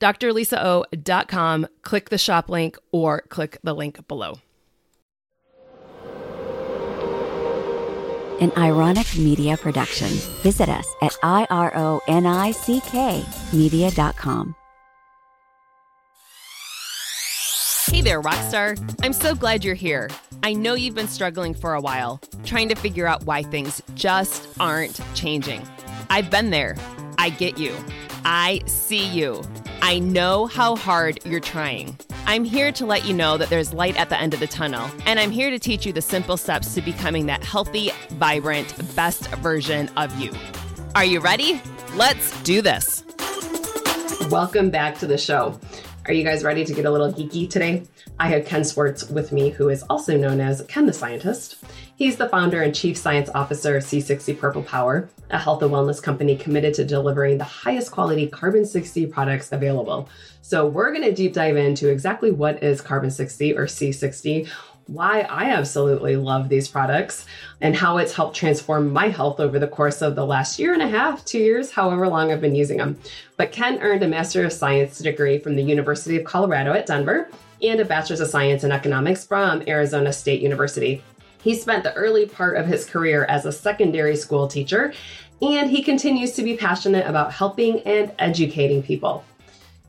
drlisao.com, click the shop link or click the link below. An ironic media production. Visit us at ironick media.com. Hey there, Rockstar. I'm so glad you're here. I know you've been struggling for a while, trying to figure out why things just aren't changing. I've been there. I get you. I see you. I know how hard you're trying. I'm here to let you know that there's light at the end of the tunnel, and I'm here to teach you the simple steps to becoming that healthy, vibrant, best version of you. Are you ready? Let's do this. Welcome back to the show. Are you guys ready to get a little geeky today? I have Ken Swartz with me, who is also known as Ken the Scientist. He's the founder and chief science officer of C60 Purple Power, a health and wellness company committed to delivering the highest quality carbon 60 products available. So, we're going to deep dive into exactly what is carbon 60 or C60, why I absolutely love these products, and how it's helped transform my health over the course of the last year and a half, two years, however long I've been using them. But Ken earned a Master of Science degree from the University of Colorado at Denver and a Bachelor's of Science in Economics from Arizona State University. He spent the early part of his career as a secondary school teacher, and he continues to be passionate about helping and educating people.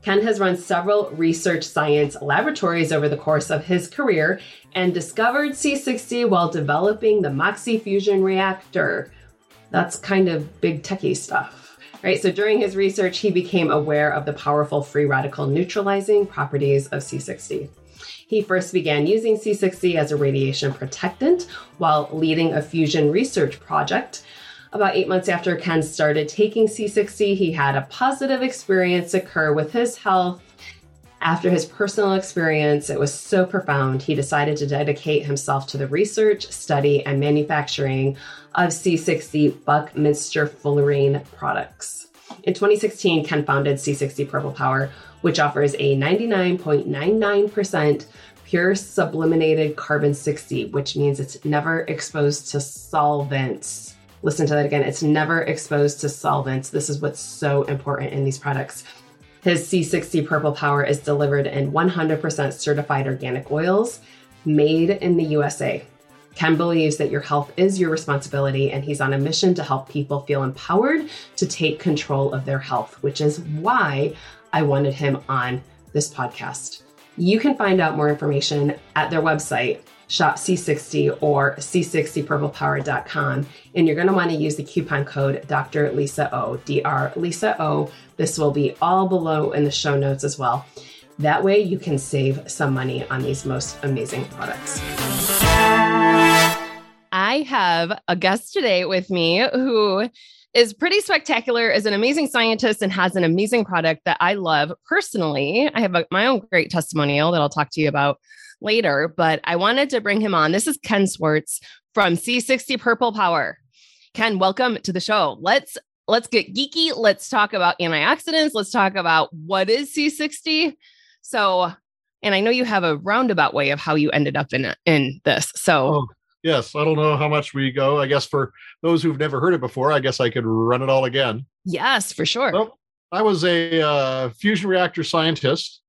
Ken has run several research science laboratories over the course of his career and discovered C60 while developing the Moxie fusion reactor. That's kind of big techie stuff, right? So during his research, he became aware of the powerful free radical neutralizing properties of C60. He first began using C60 as a radiation protectant while leading a fusion research project. About eight months after Ken started taking C60, he had a positive experience occur with his health. After his personal experience, it was so profound, he decided to dedicate himself to the research, study, and manufacturing of C60 Buckminster Fullerene products. In 2016, Ken founded C60 Purple Power, which offers a 99.99% pure sublimated carbon 60, which means it's never exposed to solvents. Listen to that again. It's never exposed to solvents. This is what's so important in these products. His C60 Purple Power is delivered in 100% certified organic oils made in the USA. Ken believes that your health is your responsibility, and he's on a mission to help people feel empowered to take control of their health, which is why I wanted him on this podcast. You can find out more information at their website, shop C60 or C60purplepower.com. And you're going to want to use the coupon code Dr. Lisa O, Dr. Lisa O. This will be all below in the show notes as well. That way you can save some money on these most amazing products. I have a guest today with me who is pretty spectacular, is an amazing scientist, and has an amazing product that I love personally. I have a, my own great testimonial that I'll talk to you about later, but I wanted to bring him on. This is Ken Swartz from C60 Purple Power. Ken, welcome to the show. Let's let's get geeky. Let's talk about antioxidants. Let's talk about what is C60. So, and I know you have a roundabout way of how you ended up in in this. So, oh, yes, I don't know how much we go. I guess for those who've never heard it before, I guess I could run it all again. Yes, for sure. Well, I was a uh, fusion reactor scientist,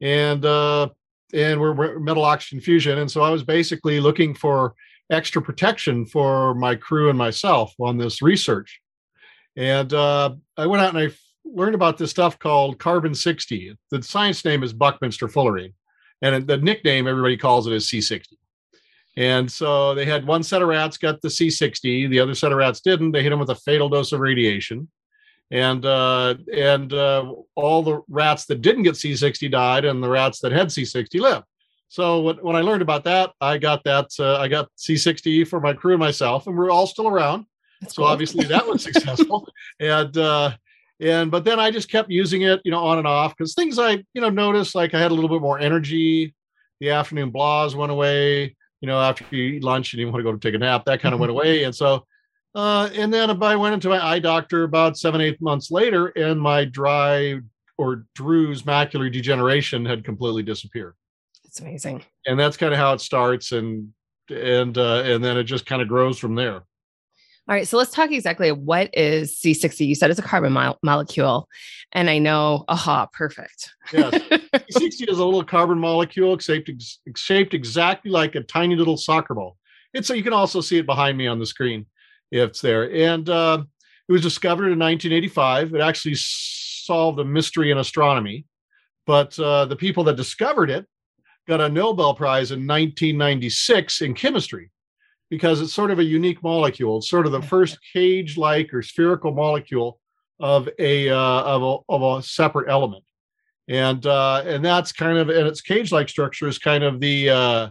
and uh, and we're, we're metal oxygen fusion, and so I was basically looking for extra protection for my crew and myself on this research. And uh, I went out and I learned about this stuff called carbon 60. The science name is Buckminster fullerene, and the nickname everybody calls it is C60. And so they had one set of rats got the C60, the other set of rats didn't. They hit them with a fatal dose of radiation. And uh, and uh, all the rats that didn't get C60 died, and the rats that had C60 lived. So when, when I learned about that, I got that uh, I got C60 for my crew and myself, and we're all still around. That's so cool. obviously that was successful. and uh, and but then I just kept using it, you know, on and off because things I you know noticed like I had a little bit more energy. The afternoon blahs went away. You know, after you eat lunch and you want to go to take a nap, that kind of went away. And so, uh, and then I went into my eye doctor about seven, eight months later, and my dry or Drew's macular degeneration had completely disappeared. It's amazing. And that's kind of how it starts, and and uh, and then it just kind of grows from there. All right, so let's talk exactly what is C60. You said it's a carbon mo- molecule, and I know, aha, perfect. yes, C60 is a little carbon molecule shaped shaped exactly like a tiny little soccer ball. It's so you can also see it behind me on the screen it's there. And uh, it was discovered in 1985. It actually solved a mystery in astronomy, but uh, the people that discovered it got a Nobel Prize in 1996 in chemistry because it's sort of a unique molecule. It's sort of the first cage-like or spherical molecule of a uh, of a of a separate element, and uh, and that's kind of and its cage-like structure is kind of the uh,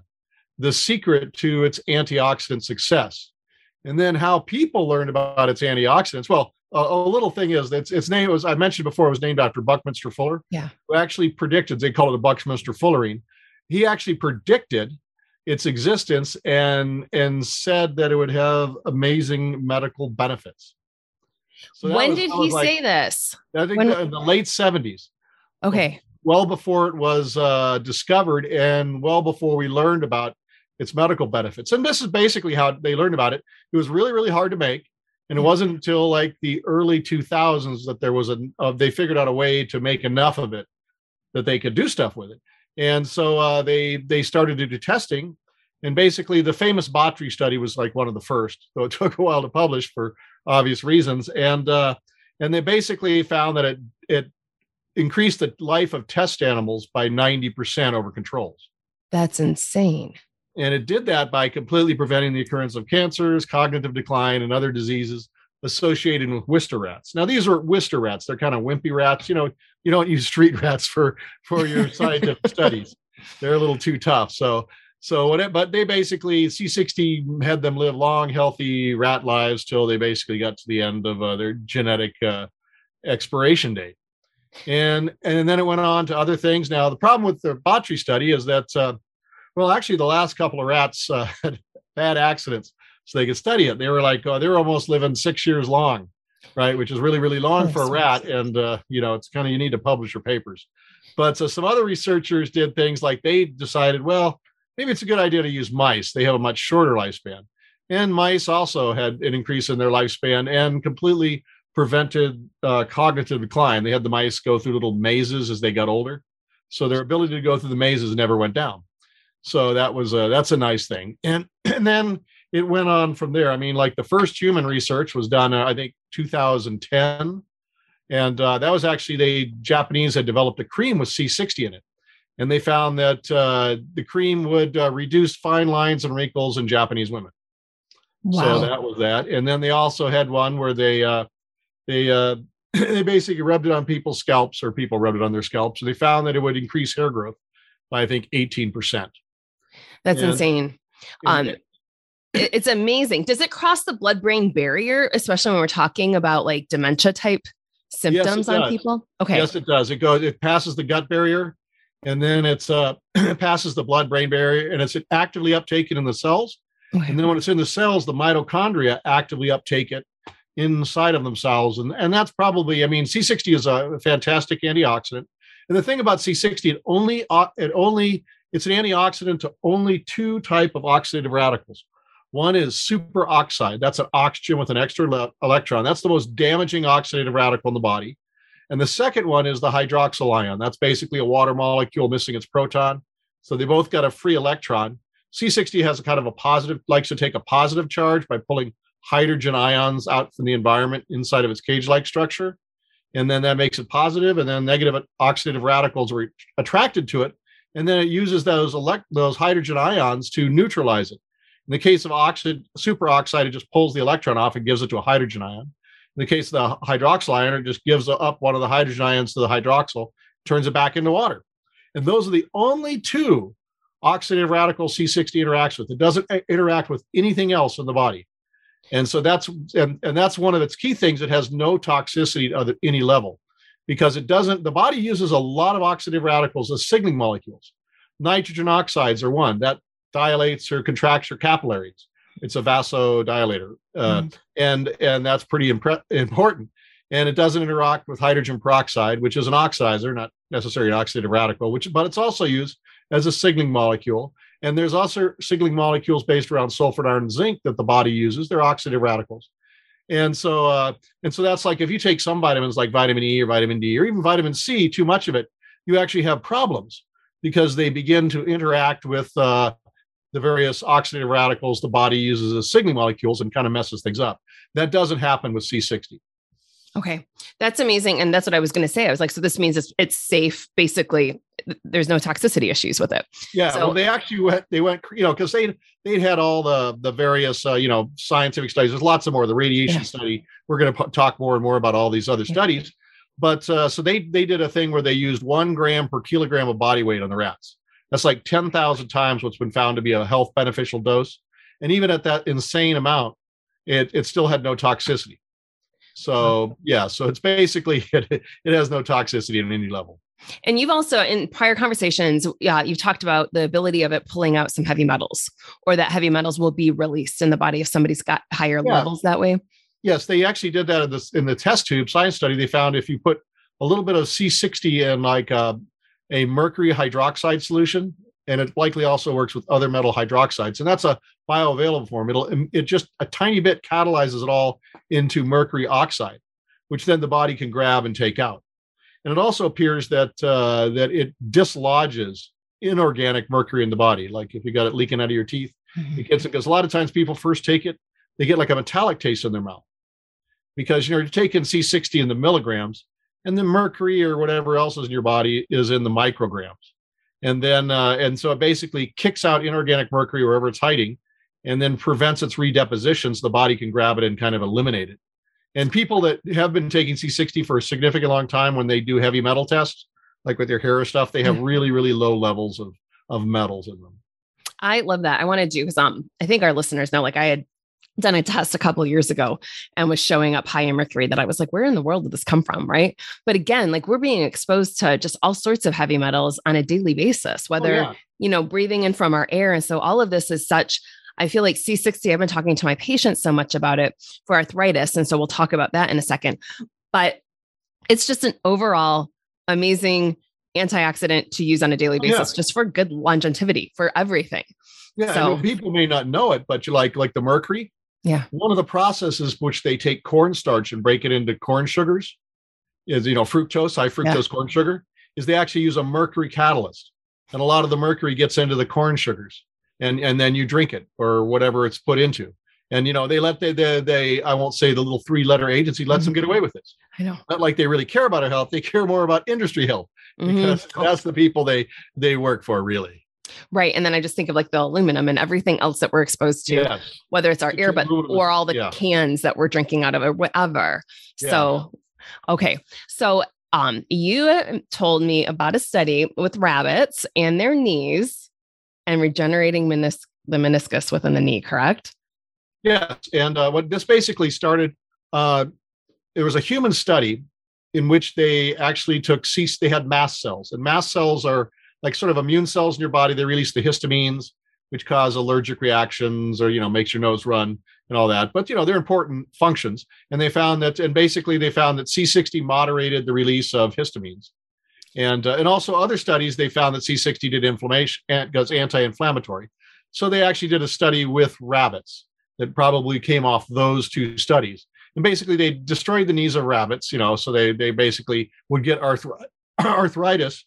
the secret to its antioxidant success. And then how people learned about its antioxidants. Well, a, a little thing is its its name was I mentioned before it was named after Buckminster Fuller. Yeah, who actually predicted they call it the Buckminster fullerene he actually predicted its existence and and said that it would have amazing medical benefits. So when was, did he like, say this? I think when... in the late 70s. Okay. Well before it was uh, discovered and well before we learned about its medical benefits. And this is basically how they learned about it. It was really, really hard to make. And it mm-hmm. wasn't until like the early 2000s that there was a, uh, they figured out a way to make enough of it that they could do stuff with it. And so uh, they they started to do testing, and basically the famous Baati study was like one of the first. So it took a while to publish for obvious reasons, and uh, and they basically found that it it increased the life of test animals by ninety percent over controls. That's insane. And it did that by completely preventing the occurrence of cancers, cognitive decline, and other diseases associated with Wistar rats. Now, these are Wistar rats. They're kind of wimpy rats. You know, you don't use street rats for for your scientific studies. They're a little too tough. So so what? But they basically C60 had them live long, healthy rat lives till they basically got to the end of uh, their genetic uh, expiration date. And and then it went on to other things. Now the problem with the Baati study is that uh, well, actually, the last couple of rats uh, had bad accidents, so they could study it. They were like, oh, they were almost living six years long right? Which is really, really long for a rat. And, uh, you know, it's kind of, you need to publish your papers. But so some other researchers did things like they decided, well, maybe it's a good idea to use mice. They have a much shorter lifespan. And mice also had an increase in their lifespan and completely prevented uh, cognitive decline. They had the mice go through little mazes as they got older. So their ability to go through the mazes never went down. So that was a, that's a nice thing. And and then it went on from there. I mean, like the first human research was done, uh, I think, 2010, and uh, that was actually the Japanese had developed a cream with C60 in it, and they found that uh, the cream would uh, reduce fine lines and wrinkles in Japanese women. Wow. So that was that, and then they also had one where they uh, they uh, they basically rubbed it on people's scalps, or people rubbed it on their scalps, and they found that it would increase hair growth by I think 18 percent. That's and, insane. Um, it's amazing. Does it cross the blood brain barrier, especially when we're talking about like dementia type symptoms yes, on people? Okay. Yes, it does. It goes, it passes the gut barrier and then it's uh it passes the blood brain barrier and it's actively uptaken in the cells. Okay. And then when it's in the cells, the mitochondria actively uptake it inside of themselves. And, and that's probably, I mean, C60 is a fantastic antioxidant. And the thing about C60, it only uh, it only it's an antioxidant to only two type of oxidative radicals. One is superoxide. That's an oxygen with an extra le- electron. That's the most damaging oxidative radical in the body. And the second one is the hydroxyl ion. That's basically a water molecule missing its proton. So they both got a free electron. C60 has a kind of a positive, likes to take a positive charge by pulling hydrogen ions out from the environment inside of its cage like structure. And then that makes it positive, and then negative oxidative radicals are attracted to it. And then it uses those elect- those hydrogen ions to neutralize it. In the case of oxide, superoxide, it just pulls the electron off and gives it to a hydrogen ion. In the case of the hydroxyl ion, it just gives up one of the hydrogen ions to the hydroxyl, turns it back into water. And those are the only two oxidative radicals C60 interacts with. It doesn't eh, interact with anything else in the body. And so that's and, and that's one of its key things. It has no toxicity at any level because it doesn't, the body uses a lot of oxidative radicals as signaling molecules. Nitrogen oxides are one that dilates or contracts your capillaries. It's a vasodilator, uh, mm. and and that's pretty impre- important. And it doesn't interact with hydrogen peroxide, which is an oxidizer, not necessarily an oxidative radical, which but it's also used as a signaling molecule. And there's also signaling molecules based around sulfur, iron, and zinc that the body uses. They're oxidative radicals. And so, uh, and so that's like if you take some vitamins like vitamin E or vitamin D or even vitamin C, too much of it, you actually have problems because they begin to interact with uh, the various oxidative radicals the body uses as signaling molecules and kind of messes things up. That doesn't happen with C60. Okay, that's amazing, and that's what I was going to say. I was like, so this means it's it's safe. Basically, there's no toxicity issues with it. Yeah, so, well, they actually went. They went, you know, because they they had all the the various uh, you know scientific studies. There's lots of more. The radiation yeah. study. We're going to p- talk more and more about all these other studies. But uh, so they they did a thing where they used one gram per kilogram of body weight on the rats. That's like ten thousand times what's been found to be a health beneficial dose. And even at that insane amount, it it still had no toxicity. So yeah, so it's basically it, it has no toxicity at any level. And you've also in prior conversations, yeah, you've talked about the ability of it pulling out some heavy metals, or that heavy metals will be released in the body if somebody's got higher yeah. levels that way. Yes, they actually did that in the in the test tube science study. They found if you put a little bit of C60 in like a, uh, a mercury hydroxide solution, and it likely also works with other metal hydroxides, and that's a bioavailable form. It'll it just a tiny bit catalyzes it all into mercury oxide, which then the body can grab and take out. And it also appears that uh, that it dislodges inorganic mercury in the body. Like if you got it leaking out of your teeth, mm-hmm. it gets it because a lot of times people first take it, they get like a metallic taste in their mouth because you know you're taking C60 in the milligrams, and the mercury or whatever else is in your body is in the micrograms and then uh, and so it basically kicks out inorganic mercury wherever it's hiding and then prevents its redeposition so the body can grab it and kind of eliminate it and people that have been taking c60 for a significant long time when they do heavy metal tests like with their hair or stuff they have mm-hmm. really really low levels of of metals in them I love that. I want to do because um I think our listeners know like I had done a test a couple years ago and was showing up high in mercury that I was like, where in the world did this come from? Right. But again, like we're being exposed to just all sorts of heavy metals on a daily basis, oh, whether, oh, yeah. you know, breathing in from our air. And so all of this is such, I feel like C60, I've been talking to my patients so much about it for arthritis. And so we'll talk about that in a second. But it's just an overall amazing antioxidant to use on a daily oh, basis, yeah. just for good longevity for everything. Yeah, so, people may not know it, but you like like the mercury. Yeah. One of the processes which they take cornstarch and break it into corn sugars is, you know, fructose, high fructose yeah. corn sugar, is they actually use a mercury catalyst. And a lot of the mercury gets into the corn sugars. And and then you drink it or whatever it's put into. And you know, they let they they, they I won't say the little three letter agency lets mm-hmm. them get away with this. I know. Not like they really care about our health. They care more about industry health mm-hmm. because mm-hmm. that's the people they they work for really. Right. And then I just think of like the aluminum and everything else that we're exposed to, yes. whether it's our it's earbud or all the yeah. cans that we're drinking out of or whatever. Yeah. So, okay. So, um, you told me about a study with rabbits and their knees and regenerating menis- the meniscus within the knee, correct? Yes, and uh, what this basically started, uh, was a human study in which they actually took C. They had mast cells, and mast cells are like sort of immune cells in your body. They release the histamines, which cause allergic reactions, or you know makes your nose run and all that. But you know they're important functions, and they found that, and basically they found that C60 moderated the release of histamines, and uh, and also other studies they found that C60 did inflammation and goes anti-inflammatory. So they actually did a study with rabbits that probably came off those two studies. And basically, they destroyed the knees of rabbits, you know, so they they basically would get arthri- arthritis.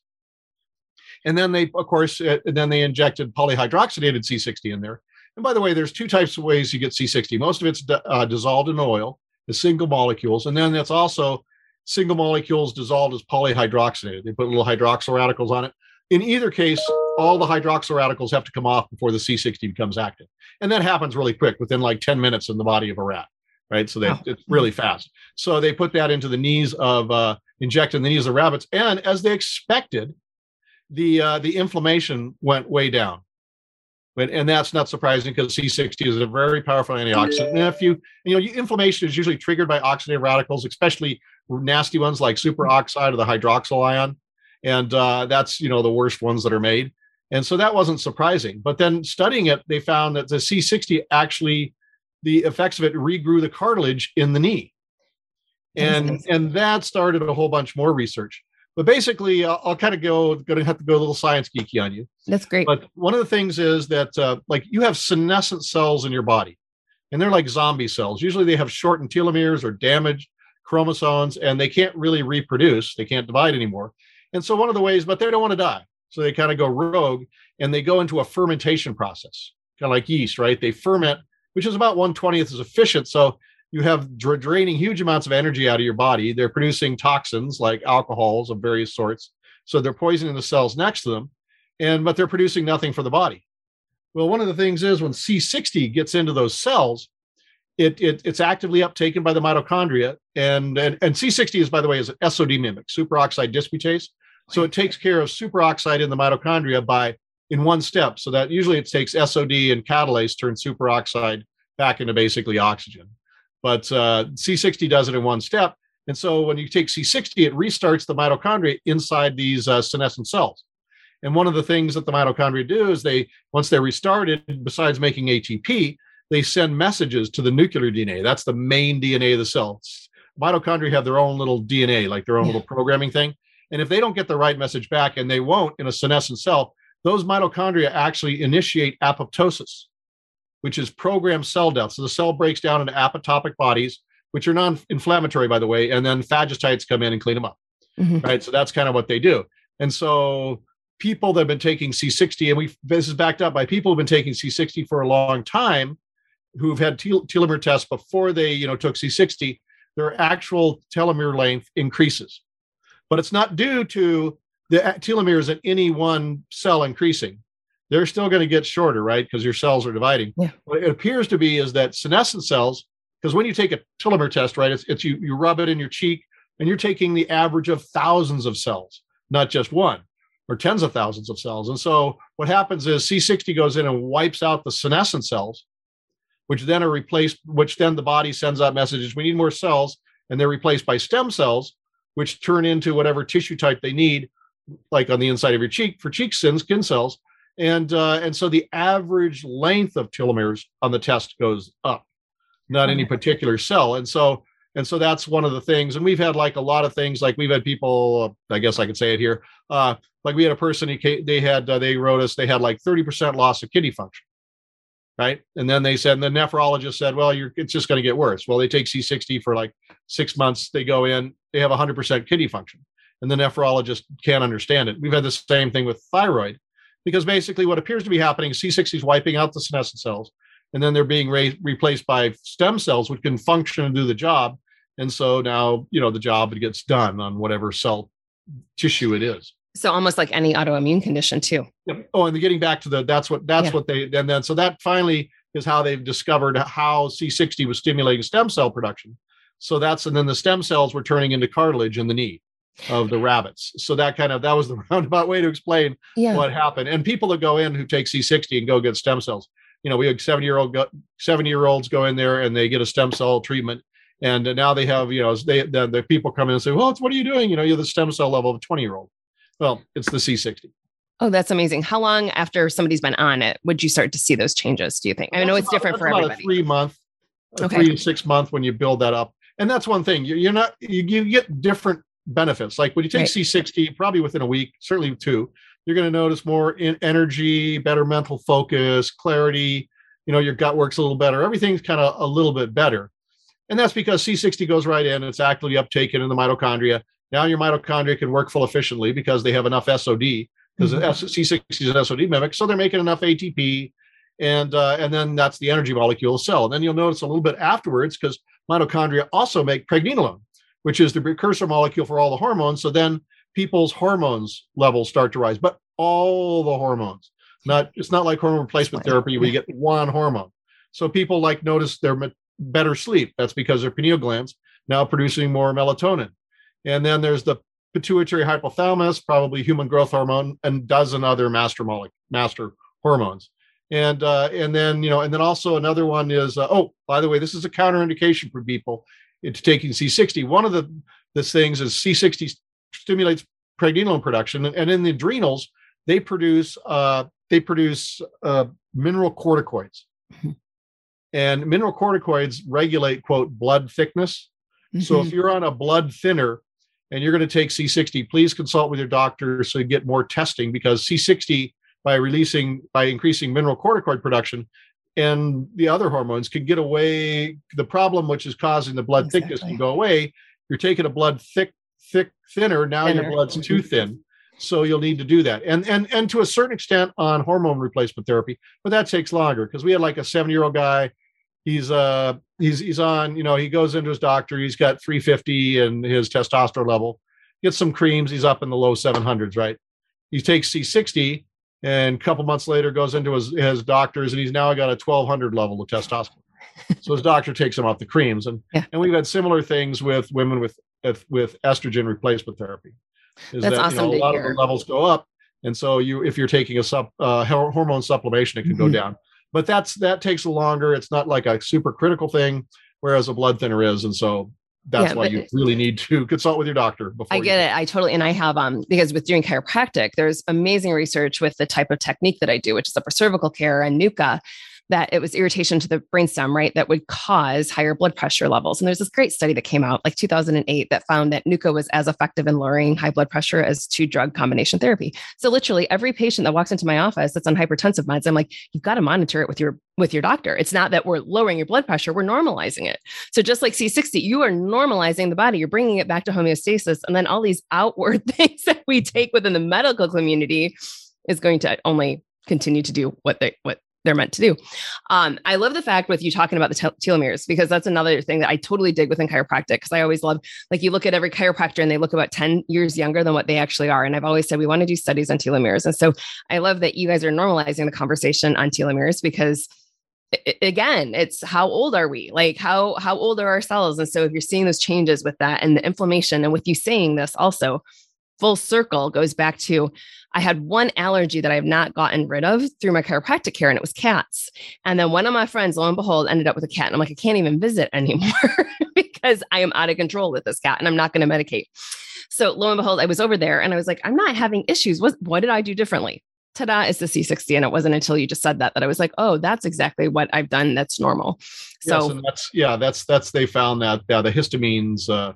And then they, of course, uh, then they injected polyhydroxynated C60 in there. And by the way, there's two types of ways you get C60. Most of it's uh, dissolved in oil, the single molecules, and then it's also single molecules dissolved as polyhydroxynated. They put little hydroxyl radicals on it. In either case, all the hydroxyl radicals have to come off before the C60 becomes active. And that happens really quick within like 10 minutes in the body of a rat, right? So they, oh. it's really fast. So they put that into the knees of, uh, injecting the knees of rabbits. And as they expected, the, uh, the inflammation went way down. But, and that's not surprising because C60 is a very powerful antioxidant. And if you, you know, inflammation is usually triggered by oxidative radicals, especially nasty ones like superoxide or the hydroxyl ion. And uh, that's, you know, the worst ones that are made. And so that wasn't surprising. But then studying it, they found that the C60 actually, the effects of it regrew the cartilage in the knee. And, and that started a whole bunch more research. But basically, I'll, I'll kind of go, going to have to go a little science geeky on you. That's great. But one of the things is that, uh, like, you have senescent cells in your body, and they're like zombie cells. Usually they have shortened telomeres or damaged chromosomes, and they can't really reproduce. They can't divide anymore. And so, one of the ways, but they don't want to die. So they kind of go rogue and they go into a fermentation process, kind of like yeast, right? They ferment, which is about 120th as efficient. So you have dra- draining huge amounts of energy out of your body. They're producing toxins like alcohols of various sorts. So they're poisoning the cells next to them. And but they're producing nothing for the body. Well, one of the things is when C60 gets into those cells, it, it, it's actively uptaken by the mitochondria. And, and, and C60 is, by the way, is an SOD mimic, superoxide dismutase. So it takes care of superoxide in the mitochondria by in one step. So that usually it takes SOD and catalase turn superoxide back into basically oxygen. But uh, C60 does it in one step. And so when you take C60, it restarts the mitochondria inside these uh, senescent cells. And one of the things that the mitochondria do is they, once they're restarted, besides making ATP, they send messages to the nuclear DNA. That's the main DNA of the cell. Mitochondria have their own little DNA, like their own little programming thing. And if they don't get the right message back, and they won't in a senescent cell, those mitochondria actually initiate apoptosis, which is programmed cell death. So the cell breaks down into apoptotic bodies, which are non inflammatory, by the way, and then phagocytes come in and clean them up. Mm-hmm. Right. So that's kind of what they do. And so people that have been taking C60, and we this is backed up by people who've been taking C60 for a long time, who've had tel- telomere tests before they, you know, took C60, their actual telomere length increases but it's not due to the telomeres in any one cell increasing. They're still going to get shorter, right? Because your cells are dividing. Yeah. What it appears to be is that senescent cells, because when you take a telomere test, right, it's, it's you, you rub it in your cheek and you're taking the average of thousands of cells, not just one or tens of thousands of cells. And so what happens is C60 goes in and wipes out the senescent cells, which then are replaced, which then the body sends out messages. We need more cells, and they're replaced by stem cells, which turn into whatever tissue type they need, like on the inside of your cheek for cheek skin, skin cells. And uh, and so the average length of telomeres on the test goes up, not any particular cell. And so and so that's one of the things. And we've had like a lot of things. Like we've had people. I guess I could say it here. Uh, like we had a person. He they had uh, they wrote us. They had like thirty percent loss of kidney function right? And then they said, and the nephrologist said, well, you're, it's just going to get worse. Well, they take C60 for like six months. They go in, they have 100% kidney function. And the nephrologist can't understand it. We've had the same thing with thyroid because basically what appears to be happening is C60 is wiping out the senescent cells and then they're being re- replaced by stem cells, which can function and do the job. And so now, you know, the job gets done on whatever cell tissue it is. So almost like any autoimmune condition too. Yep. Oh, and getting back to the that's what that's yeah. what they and then so that finally is how they've discovered how C60 was stimulating stem cell production. So that's and then the stem cells were turning into cartilage in the knee of the rabbits. So that kind of that was the roundabout way to explain yeah. what happened. And people that go in who take C60 and go get stem cells, you know, we had 70 year old, go, 70 year olds go in there and they get a stem cell treatment. And now they have, you know, they, the, the people come in and say, well, what are you doing? You know, you're the stem cell level of a 20 year old. Well, it's the C60. Oh, that's amazing. How long after somebody's been on it would you start to see those changes? Do you think? I know it's about, different for everybody. three month, Okay. three to six month when you build that up. And that's one thing. You're, you're not, you, you get different benefits. Like when you take Right. C60, probably within a week, certainly two, you're going to notice more in energy, better mental focus, clarity. You know, your gut works a little better. Everything's kind of a little bit better. And that's because C60 goes right in. It's actively uptaken in the mitochondria. Now your mitochondria can work full efficiently because they have enough SOD because Mhm. C60 is an SOD mimic. So they're making enough ATP. And, uh, and then that's the energy molecule cell. And then you'll notice a little bit afterwards because mitochondria also make pregnenolone, which is the precursor molecule for all the hormones. So then people's hormones levels start to rise, but all the hormones. Not it's not like hormone replacement therapy where you get one hormone. So people like notice their better sleep. That's because their pineal glands now producing more melatonin. And then there's the pituitary hypothalamus, probably human growth hormone, and dozen other master molecule, master hormones. And uh, and then you know, and then also another one is uh, oh, by the way, this is a counterindication for people into taking C60. One of the the things is C60 stimulates pregnenolone production, and in the adrenals, they produce uh, they produce uh, mineral corticoids, and mineral corticoids regulate quote blood thickness. So Mhm. if you're on a blood thinner and you're going to take C60, please consult with your doctor so you get more testing because C60 by releasing by increasing mineral corticoid production and the other hormones can get away the problem which is causing the blood thickness can go away. You're taking a blood thick thick thinner now Thinner. your blood's too thin. So you'll need to do that. And and and to a certain extent on hormone replacement therapy, but that takes longer because we had like a 7 year old guy he's uh he's he's on you know he goes into his doctor he's got 350 and his testosterone level gets some creams he's up in the low 700s right he takes c60 and a couple months later goes into his, his doctors and he's now got a 1200 level of testosterone so his doctor takes him off the creams and Yeah. and we've had similar things with women with with, estrogen replacement therapy is That's that awesome you know, a lot hear. of the levels go up and so you if you're taking a sub uh, hormone supplementation it can go Mhm. down but that's that takes longer it's not like a super critical thing whereas a blood thinner is and so that's Yeah, why you really need to consult with your doctor before I you- get it. I totally, and I have, um, because with doing chiropractic, there's amazing research with the type of technique that I do, which is upper cervical care and NUCA, that it was irritation to the brainstem, right? That would cause higher blood pressure levels. And there's this great study that came out like 2008 that found that NUCA was as effective in lowering high blood pressure as two drug combination therapy. So literally every patient that walks into my office that's on hypertensive meds, I'm like, you've got to monitor it with your with your doctor. It's not that we're lowering your blood pressure, we're normalizing it. So just like C60, you are normalizing the body, you're bringing it back to homeostasis. And then all these outward things that we take within the medical community is going to only continue to do what they what they're meant to do. Um, I love the fact with you talking about the tel- telomeres because that's another thing that I totally dig within chiropractic because I always love like you look at every chiropractor and they look about 10 years younger than what they actually are. And I've always said we want to do studies on telomeres. And so I love that you guys are normalizing the conversation on telomeres because again it's how old are we like how how old are our cells and so if you're seeing those changes with that and the inflammation and with you saying this also full circle goes back to i had one allergy that i have not gotten rid of through my chiropractic care and it was cats and then one of my friends lo and behold ended up with a cat and i'm like i can't even visit anymore because i am out of control with this cat and i'm not going to medicate so lo and behold i was over there and i was like i'm not having issues what, what did i do differently ta-da is the C60. And it wasn't until you just said that that I was like, oh, that's exactly what I've done. That's normal. yes, So and that's yeah that's that's they found that yeah the histamines uh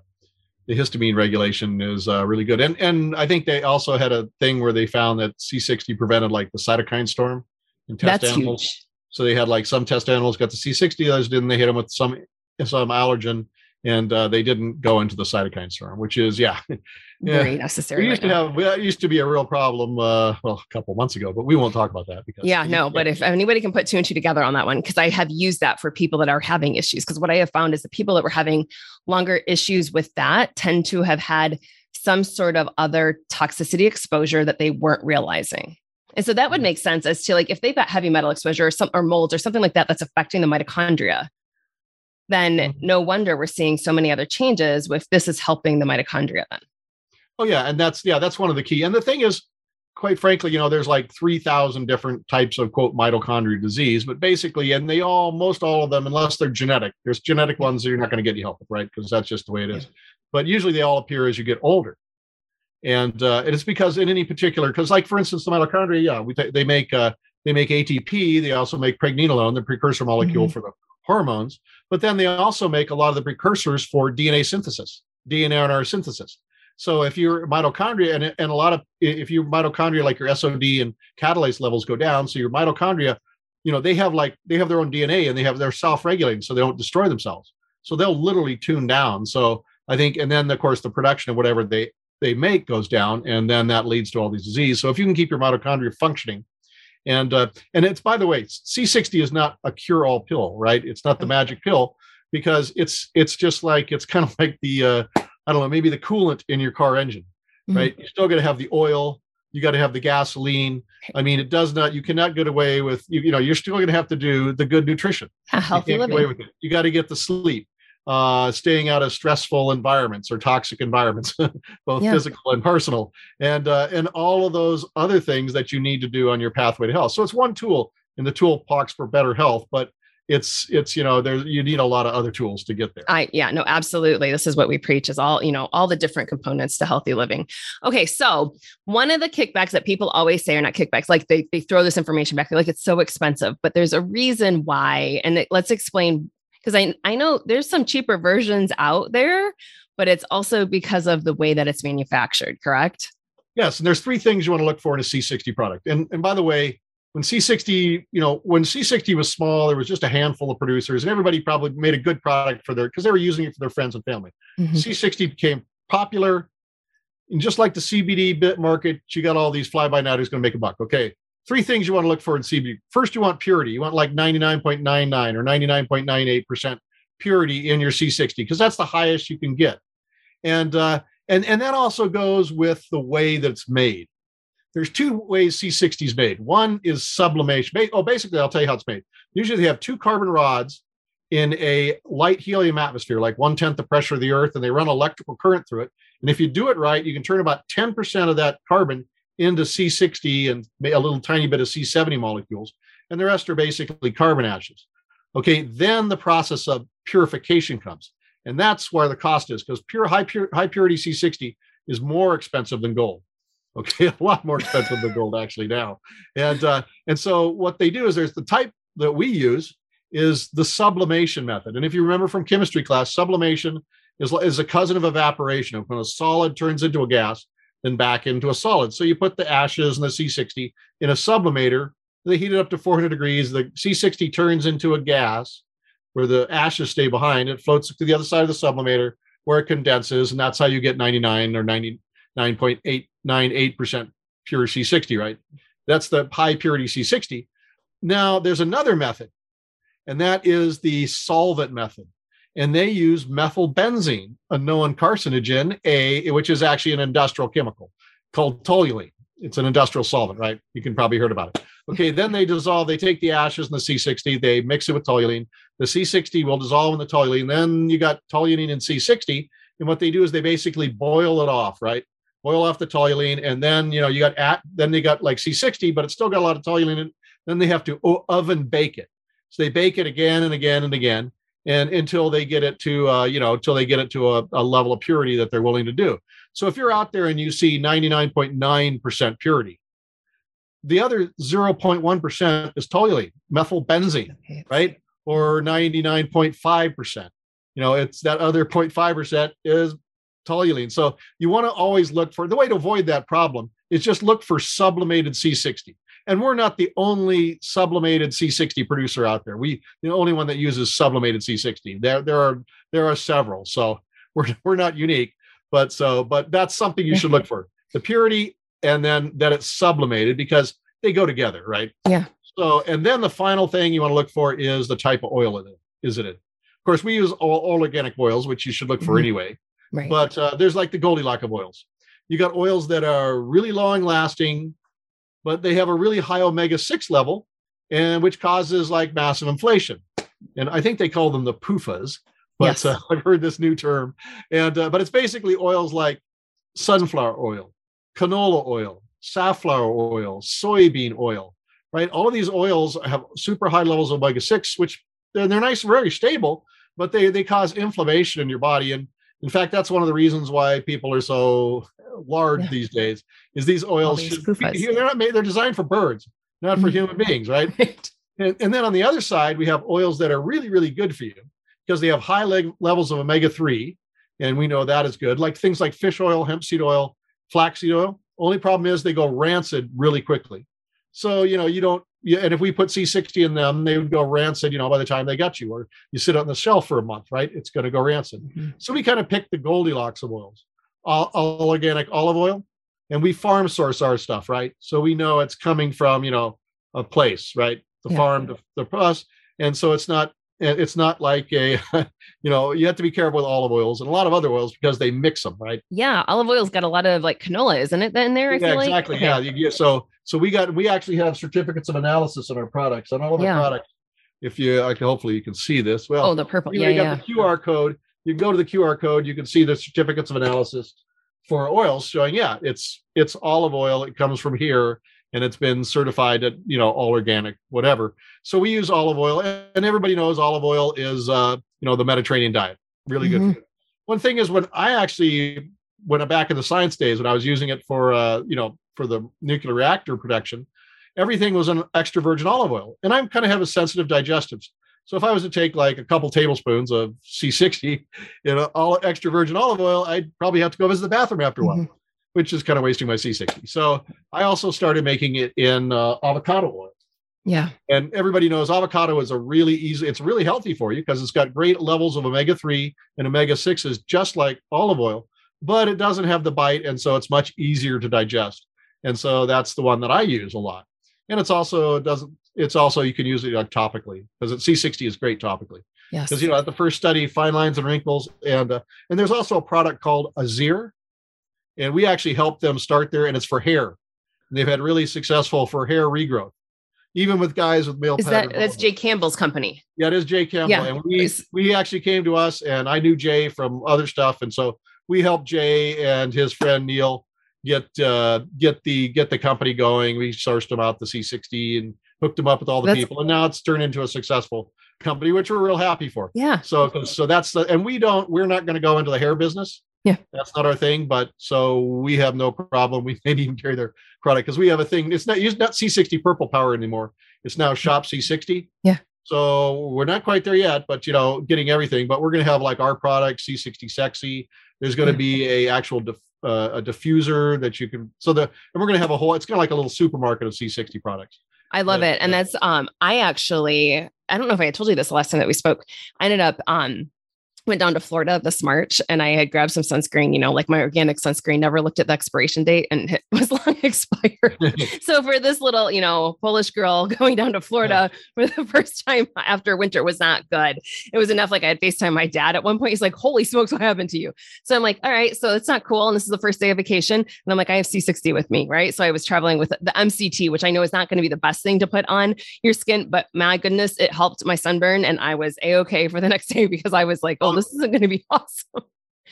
the histamine regulation is uh, really good and and i think they also had a thing where they found that c60 prevented like the cytokine storm in test that's animals huge. So they had like some test animals got the C60, others didn't. They hit them with some some allergen, and uh, they didn't go into the cytokine storm, which is yeah. yeah. Very We necessary. used right to now. have it used to be a real problem. Uh, well, a couple months ago, but we won't talk about that because Yeah, no, but if anybody can put two and two together on that one, because I have used that for people that are having issues. Because what I have found is the people that were having longer issues with that tend to have had some sort of other toxicity exposure that they weren't realizing. And so that would make sense as to like if they've got heavy metal exposure or some or molds or something like that that's affecting the mitochondria, then Mhm. no wonder we're seeing so many other changes if this is helping the mitochondria then. oh yeah, and that's yeah, that's one of the key. And the thing is, quite frankly, you know, there's like 3,000 different types of quote mitochondria disease, but basically, and they all, most all of them, unless they're genetic, there's genetic ones that you're not going to get any help with, right? Because that's just the way it is. But usually they all appear as you get older. And uh, it's because in any particular, because like for instance, the mitochondria, yeah, we they make uh, they make ATP. They also make pregnenolone, the precursor molecule mm-hmm. for the hormones. But then they also make a lot of the precursors for DNA synthesis, DNA and RNA synthesis. So if your mitochondria and, and a lot of if your mitochondria like your SOD and catalase levels go down, so your mitochondria, you know, they have like they have their own DNA and they have they're self-regulating, so they don't destroy themselves. So they'll literally tune down. So I think, and then of course the production of whatever they they make goes down, and then that leads to all these diseases. So if you can keep your mitochondria functioning, and uh, and it's by the way, C60 is not a cure-all pill, right? It's not the magic pill because it's it's just like it's kind of like the uh, I don't know, maybe the coolant in your car engine, mm-hmm. right? You're still going to have the oil. You got to have the gasoline. I mean, it does not. You cannot get away with you. You know, you're still going to have to do the good nutrition. A healthy living. Away with it. You got to get the sleep. Uh, staying out of stressful environments or toxic environments, both yeah. physical and personal, and uh, and all of those other things that you need to do on your pathway to health. So it's one tool in the toolbox for better health, but it's it's you know there you need a lot of other tools to get there i yeah no absolutely this is what we preach is all you know all the different components to healthy living okay so one of the kickbacks that people always say are not kickbacks like they, they throw this information back like it's so expensive but there's a reason why and it, let's explain because I, I know there's some cheaper versions out there but it's also because of the way that it's manufactured correct yes and there's three things you want to look for in a c60 product and and by the way when C60, you know, when C60 was small, there was just a handful of producers, and everybody probably made a good product for their because they were using it for their friends and family. Mm-hmm. C60 became popular, and just like the CBD bit market, you got all these fly by night who's going to make a buck. Okay, three things you want to look for in CBD. First, you want purity. You want like 99.99 or 99.98 percent purity in your C60 because that's the highest you can get, and uh, and and that also goes with the way that it's made there's two ways C60 is made. One is sublimation. Oh, basically, I'll tell you how it's made. Usually, they have two carbon rods in a light helium atmosphere, like one tenth the pressure of the Earth, and they run electrical current through it. And if you do it right, you can turn about 10% of that carbon into C60 and a little tiny bit of C70 molecules, and the rest are basically carbon ashes. Okay, then the process of purification comes, and that's where the cost is because pure high pure high purity C60 is more expensive than gold. Okay, a lot more expensive than gold actually now. And uh, and so what they do is there's the type that we use is the sublimation method. And if you remember from chemistry class, sublimation is, is a cousin of evaporation. When a solid turns into a gas, then back into a solid. So you put the ashes and the C60 in a sublimator, they heat it up to 400 degrees. The C60 turns into a gas where the ashes stay behind. It floats to the other side of the sublimator where it condenses, and that's how you get 99 or 99.8 98% pure C60, right? That's the high purity C60. Now, there's another method, and that is the solvent method. And they use methylbenzene, a known carcinogen, A, which is actually an industrial chemical called toluene. It's an industrial solvent, right? You can probably heard about it. Okay, then they dissolve, they take the ashes in the C60, they mix it with toluene. The C60 will dissolve in the toluene. Then you got toluene and C60. And what they do is they basically boil it off, right? boil off the toluene, and then you know you got at then they got like C60, but it's still got a lot of toluene. In it. Then they have to oven bake it. So they bake it again and again and again, and until they get it to uh, you know until they get it to a, a level of purity that they're willing to do. So if you're out there and you see 99.9% purity, the other 0.1% is toluene, methylbenzene, right? Or 99.5%. You know, it's that other 0.5% is toluene. So you want to always look for the way to avoid that problem is just look for sublimated C60. And we're not the only sublimated C60 producer out there. We the only one that uses sublimated C60. There there are there are several. So we're we're not unique, but so but that's something you should look for. The purity and then that it's sublimated because they go together, right? Yeah. So and then the final thing you want to look for is the type of oil it is. Is it in? Of course, we use all, all organic oils, which you should look for mm-hmm. anyway. Right. But uh, there's like the Goldilocks of oils. You got oils that are really long lasting, but they have a really high omega 6 level, and which causes like massive inflation. And I think they call them the PUFAs, but yes. uh, I've heard this new term. And uh, but it's basically oils like sunflower oil, canola oil, safflower oil, soybean oil, right? All of these oils have super high levels of omega 6, which they're, they're nice, and very stable, but they, they cause inflammation in your body. And in fact, that's one of the reasons why people are so large Yeah. these days is these oils these should they're not made, they're designed for birds, not for Mhm. human beings, right? Right. And, and then on the other side, we have oils that are really, really good for you because they have high leg- levels of omega 3. And we know that is good, like things like fish oil, hemp seed oil, flaxseed oil. Only problem is they go rancid really quickly. So, you know, you don't, and if we put C60 in them, they would go rancid, you know, by the time they got you, or you sit on the shelf for a month, right? It's going to go rancid. Mhm. So we kind of pick the Goldilocks of oils, all, all organic olive oil, and we farm source our stuff, right? So we know it's coming from, you know, a place, right? The Yeah. farm to the us, and so it's not it's not like a, you know, you have to be careful with olive oils and a lot of other oils because they mix them, right? Yeah, olive oil's got a lot of like canola, isn't it? In there, I yeah, like? exactly. Okay. Yeah, you so so we got we actually have certificates of analysis on our products on all of our Yeah. products. If you, I can hopefully you can see this. Well, Oh, the purple. you Yeah, yeah. got the QR code. You can go to the QR code. You can see the certificates of analysis for oils showing, yeah, it's it's olive oil. It comes from here, and it's been certified at you know all organic, whatever. So we use olive oil, and everybody knows olive oil is uh, you know the Mediterranean diet, really good. Mhm. For you. One thing is when I actually when I'm back in the science days when I was using it for uh, you know for the nuclear reactor production, everything was an extra virgin olive oil, and i'm kind of have a sensitive digestives. So if I was to take like a couple tablespoons of C60, in all extra virgin olive oil, I'd probably have to go visit the bathroom after a while, Mhm. which is kind of wasting my C60. So I also started making it in uh, avocado oil. Yeah. And everybody knows avocado is a really easy, it's really healthy for you because it's got great levels of omega 3 and omega 6s, just like olive oil, but it doesn't have the bite. And so it's much easier to digest. And so that's the one that I use a lot. And it's also, it doesn't, it's also, you can use it like topically because it's C60 is great topically Yes. because you know at the first study fine lines and wrinkles and uh, and there's also a product called azir and we actually helped them start there and it's for hair and they've had really successful for hair regrowth even with guys with male Is that that's. Jay Campbell's company? yeah it is jay campbell Yeah. and we It's- we actually came to us and i knew jay from other stuff and so we helped jay and his friend neil get uh get the get the company going we sourced them out the c60 and hooked them up with all the That's- people and now it's turned into a successful company which we're real happy for Yeah. so, so that's the, and we don't, we're not going to go into the hair business. Yeah. That's not our thing. But so we have no problem. We maybe even carry their product because we have a thing. It's not, it's not C60 purple power anymore. It's now shop C60. Yeah. So we're not quite there yet, but you know, getting everything, but we're going to have like our product C60 sexy. There's going to be a actual, diff, uh, a diffuser that you can, so the, and we're going to have a whole, it's kind of like a little supermarket of C60 products. I love it. And that's um I actually I don't know if I told you this last time that we spoke. I ended up um went down to Florida this March and I had grabbed some sunscreen, you know, like my organic sunscreen, never looked at the expiration date and it was long expired. so for this little, you know, Polish girl going down to Florida for the first time after winter was not good. It was enough. Like I had FaceTime my dad at one point. He's like, holy smokes, what happened to you? So I'm like, all right, so it's not cool. And this is the first day of vacation. And I'm like, I have C60 with me, right? So I was traveling with the MCT, which I know is not going to be the best thing to put on your skin, but my goodness, it helped my sunburn. And I was a okay for the next day because I was like, oh, this isn't going to be awesome.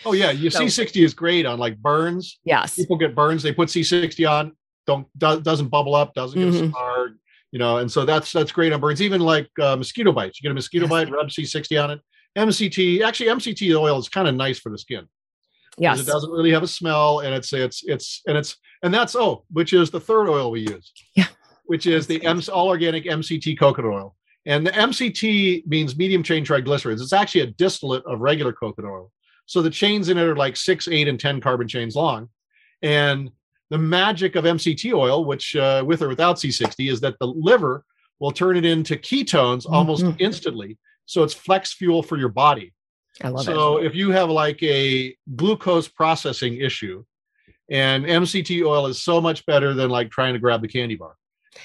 oh yeah. You So- C60 is great on like burns. Yes. people get burns they put c60 on don't do, doesn't bubble up doesn't get Mhm. a you know and so that's that's great on burns even like uh, mosquito bites you get a mosquito Yes. bite rub c60 on it mct actually mct oil is kind of nice for the skin. Yes. it doesn't really have a smell and it's it's it's and it's and that's oh which is the third oil we use Yeah. which is the M- all organic mct coconut oil and the mct means medium chain triglycerides. It's actually a distillate of regular coconut oil. So the chains in it are like six eight and ten carbon chains long. And the magic of mct oil which uh, with or without c60 is that the liver will turn it into ketones almost Mhm. instantly. So it's flex fuel for your body. I love so it. So if you have like a glucose processing issue, and MCT oil is so much better than like trying to grab the candy bar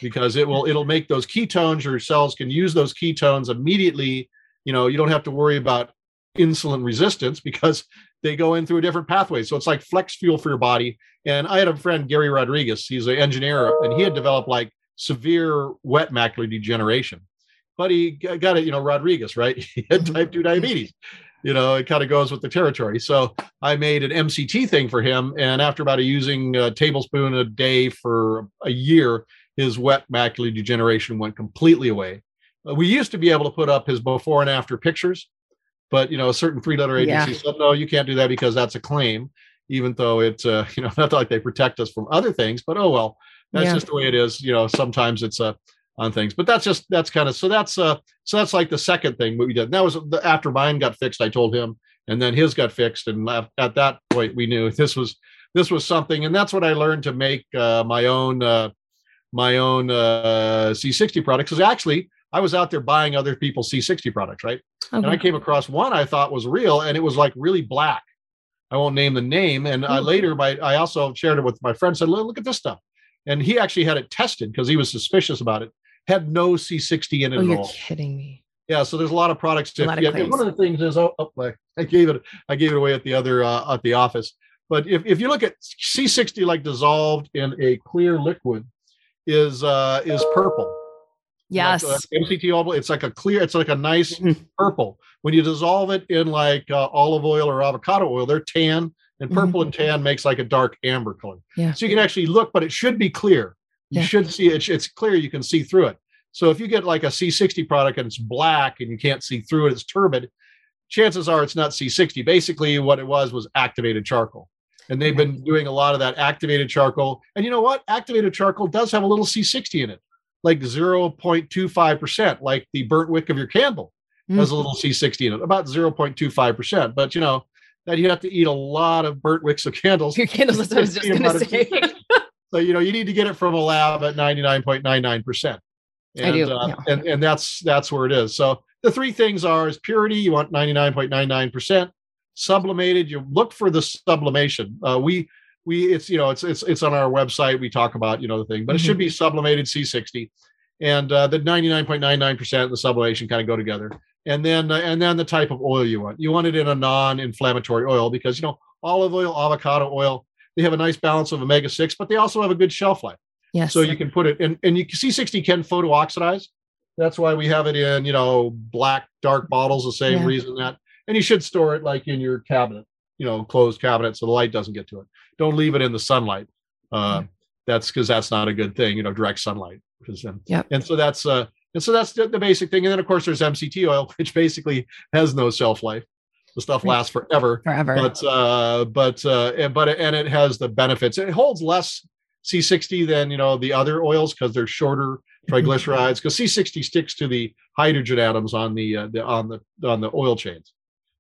because it will it'll make those ketones your cells can use those ketones immediately. You know you don't have to worry about insulin resistance because they go in through a different pathway. So it's like flex fuel for your body. And i had a friend gary rodriguez he's an engineer and he had developed like severe wet macular degeneration. But he got it you know rodriguez right? He had mm-hmm. type 2 diabetes. You know, it kind of goes with the territory. So I made an MCT thing for him, and after about a using a tablespoon a day for a year, his wet macular degeneration went completely away. Uh, we used to be able to put up his before and after pictures, but you know, a certain three-letter agency yeah. said no, you can't do that because that's a claim. Even though it's uh, you know not like they protect us from other things, but oh well, that's yeah. just the way it is. You know, sometimes it's a uh, on things. But that's just that's kind of so that's uh so that's like the second thing we did. And that was the, after mine got fixed. I told him, and then his got fixed, and at that point we knew this was this was something. And that's what I learned to make uh, my own uh, my own uh, C60 products. Because actually, I was out there buying other people's C60 products, right? Okay. And I came across one I thought was real, and it was like really black. I won't name the name. And I later, my I also shared it with my friend. Said, "Look at this stuff." and he actually had it tested because he was suspicious about it had no C60 in it oh, at you're all. kidding me. Yeah, so there's a lot of products. Yeah, of one of the things is, oh, oh, I gave it, I gave it away at the other uh, at the office. But if, if you look at C60 like dissolved in a clear liquid, is uh is purple. Yes. Like, uh, MCT oil, it's like a clear, it's like a nice mm-hmm. purple. When you dissolve it in like uh, olive oil or avocado oil, they're tan, and purple mm-hmm. and tan makes like a dark amber color. Yeah. So you can actually look, but it should be clear you yeah. should see it. It's clear. You can see through it. So if you get like a C60 product and it's black and you can't see through it, it's turbid. Chances are it's not C60. Basically, what it was was activated charcoal. And they've been doing a lot of that activated charcoal. And you know what? Activated charcoal does have a little C60 in it, like 0.25%, like the burnt wick of your candle mm-hmm. has a little C60 in it, about 0.25%. But you know, that you have to eat a lot of burnt wicks of candles. Your candles, that's what I was just going to say. So you know you need to get it from a lab at 99.99%. And, I do. Uh, yeah. and and that's that's where it is. So the three things are is purity, you want 99.99%. Sublimated, you look for the sublimation. Uh, we we it's you know it's it's it's on our website. We talk about you know the thing, but mm-hmm. it should be sublimated C60, and uh, the 99.99% the sublimation kind of go together. And then uh, and then the type of oil you want. You want it in a non-inflammatory oil because you know olive oil, avocado oil, they have a nice balance of omega 6, but they also have a good shelf life. Yes. So you can put it in, and you can C60 can photo oxidize. That's why we have it in, you know, black, dark bottles, the same yeah. reason that. And you should store it like in your cabinet, you know, closed cabinet so the light doesn't get to it. Don't leave it in the sunlight. Uh. That's because that's not a good thing, you know, direct sunlight. Because yeah. And so that's, uh, and so that's the, the basic thing. And then, of course, there's MCT oil, which basically has no shelf life the stuff lasts forever forever but uh but uh but and it has the benefits it holds less c60 than you know the other oils because they're shorter triglycerides because c60 sticks to the hydrogen atoms on the, uh, the on the on the oil chains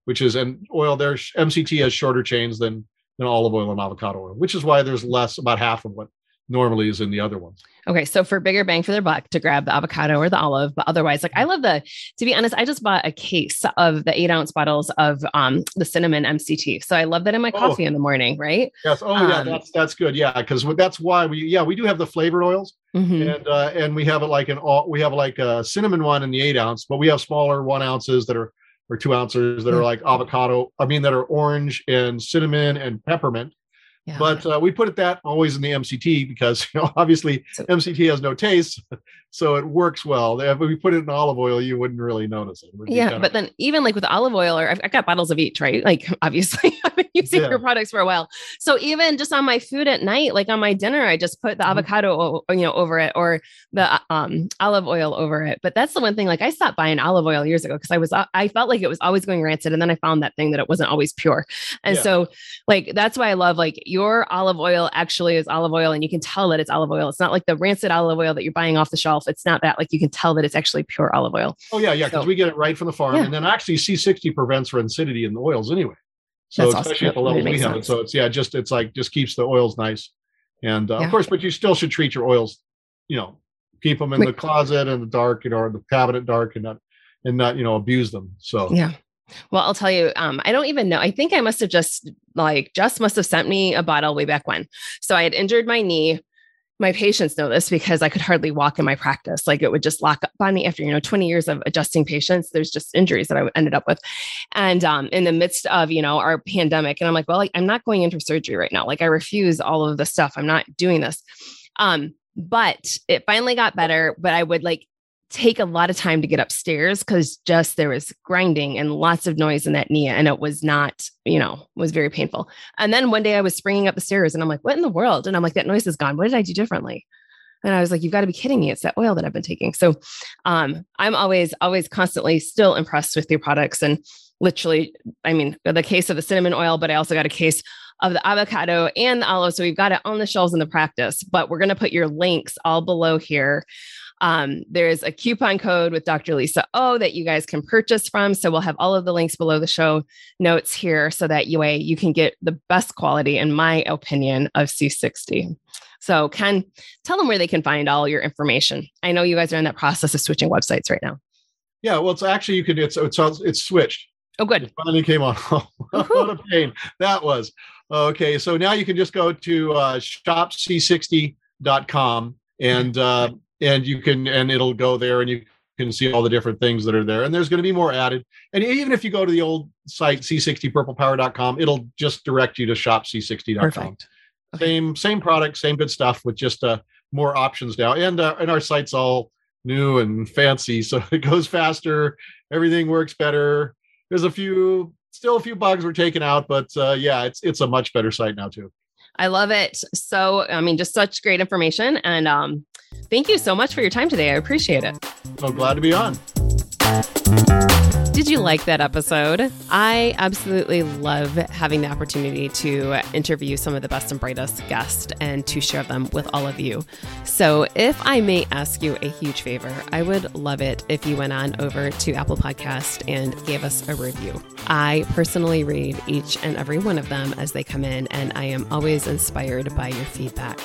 which is and oil there's mct has shorter chains than than olive oil and avocado oil which is why there's less about half of what normally is in the other ones. Okay. So for bigger bang for their buck to grab the avocado or the olive, but otherwise, like I love the, to be honest, I just bought a case of the eight ounce bottles of um the cinnamon MCT. So I love that in my oh. coffee in the morning, right? Yes. Oh um, yeah, that's that's good. Yeah. Cause that's why we yeah, we do have the flavored oils. Mm-hmm. And uh and we have it like an all we have like a cinnamon one in the eight ounce, but we have smaller one ounces that are or two ounces that are like avocado, I mean that are orange and cinnamon and peppermint. Yeah. But uh, we put it that always in the MCT because you know obviously so, MCT has no taste, so it works well. If we put it in olive oil, you wouldn't really notice it. it yeah, but of... then even like with olive oil, or I've, I've, got bottles of each, right? Like obviously I've been using yeah. your products for a while. So even just on my food at night, like on my dinner, I just put the mm-hmm. avocado, you know, over it or the um, olive oil over it. But that's the one thing. Like I stopped buying olive oil years ago because I was I felt like it was always going rancid, and then I found that thing that it wasn't always pure, and yeah. so like that's why I love like your olive oil actually is olive oil and you can tell that it's olive oil. It's not like the rancid olive oil that you're buying off the shelf. It's not that like you can tell that it's actually pure olive oil. Oh yeah, yeah, because so, we get it right from the farm. Yeah. And then actually C60 prevents rancidity in the oils anyway. So That's especially awesome. at the levels we have sense. it. So it's yeah, just it's like just keeps the oils nice. And uh, yeah. of course, but you still should treat your oils, you know, keep them in Wait. the closet and the dark, you know, or the cabinet dark and not and not, you know, abuse them. So yeah. Well, I'll tell you, um, I don't even know. I think I must have just like just must have sent me a bottle way back when. So I had injured my knee. My patients know this because I could hardly walk in my practice. Like it would just lock up on me after, you know, 20 years of adjusting patients. There's just injuries that I ended up with. And um, in the midst of, you know, our pandemic, and I'm like, well, like, I'm not going into surgery right now. Like I refuse all of the stuff. I'm not doing this. Um, but it finally got better. But I would like take a lot of time to get upstairs because just there was grinding and lots of noise in that knee and it was not you know was very painful. And then one day i was springing up the stairs and i'm like what in the world? And i'm like that noise is gone. What did i do differently? And i was like you've got to be kidding me. It's that oil that i've been taking. So um, i'm always always constantly still impressed with your products and literally i mean the case of the cinnamon oil but i also got a case of the avocado and the olive. So we've got it on the shelves in the practice, but we're going to put your links all below here. Um, there's a coupon code with Dr. Lisa O that you guys can purchase from. So we'll have all of the links below the show notes here so that you, you can get the best quality, in my opinion, of C60. So, Ken, tell them where they can find all your information. I know you guys are in that process of switching websites right now. Yeah, well, it's actually you can it's it's it's switched. Oh, good. It finally came on. what a pain that was. Okay, so now you can just go to uh, shopc60.com and uh, and you can and it'll go there and you can see all the different things that are there. And there's going to be more added. And even if you go to the old site c60purplepower.com it'll just direct you to shopc60.com Perfect. Okay. same same product same good stuff with just uh more options now. And uh, and our site's all new and fancy so it goes faster everything works better. There's a few still a few bugs were taken out but uh yeah it's it's a much better site now too I love it. So, I mean, just such great information. And um, thank you so much for your time today. I appreciate it. So glad to be on. Did you like that episode? I absolutely love having the opportunity to interview some of the best and brightest guests and to share them with all of you. So, if I may ask you a huge favor, I would love it if you went on over to Apple Podcast and gave us a review. I personally read each and every one of them as they come in, and I am always inspired by your feedback.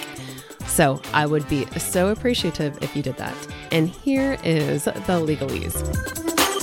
So I would be so appreciative if you did that. And here is the legalese.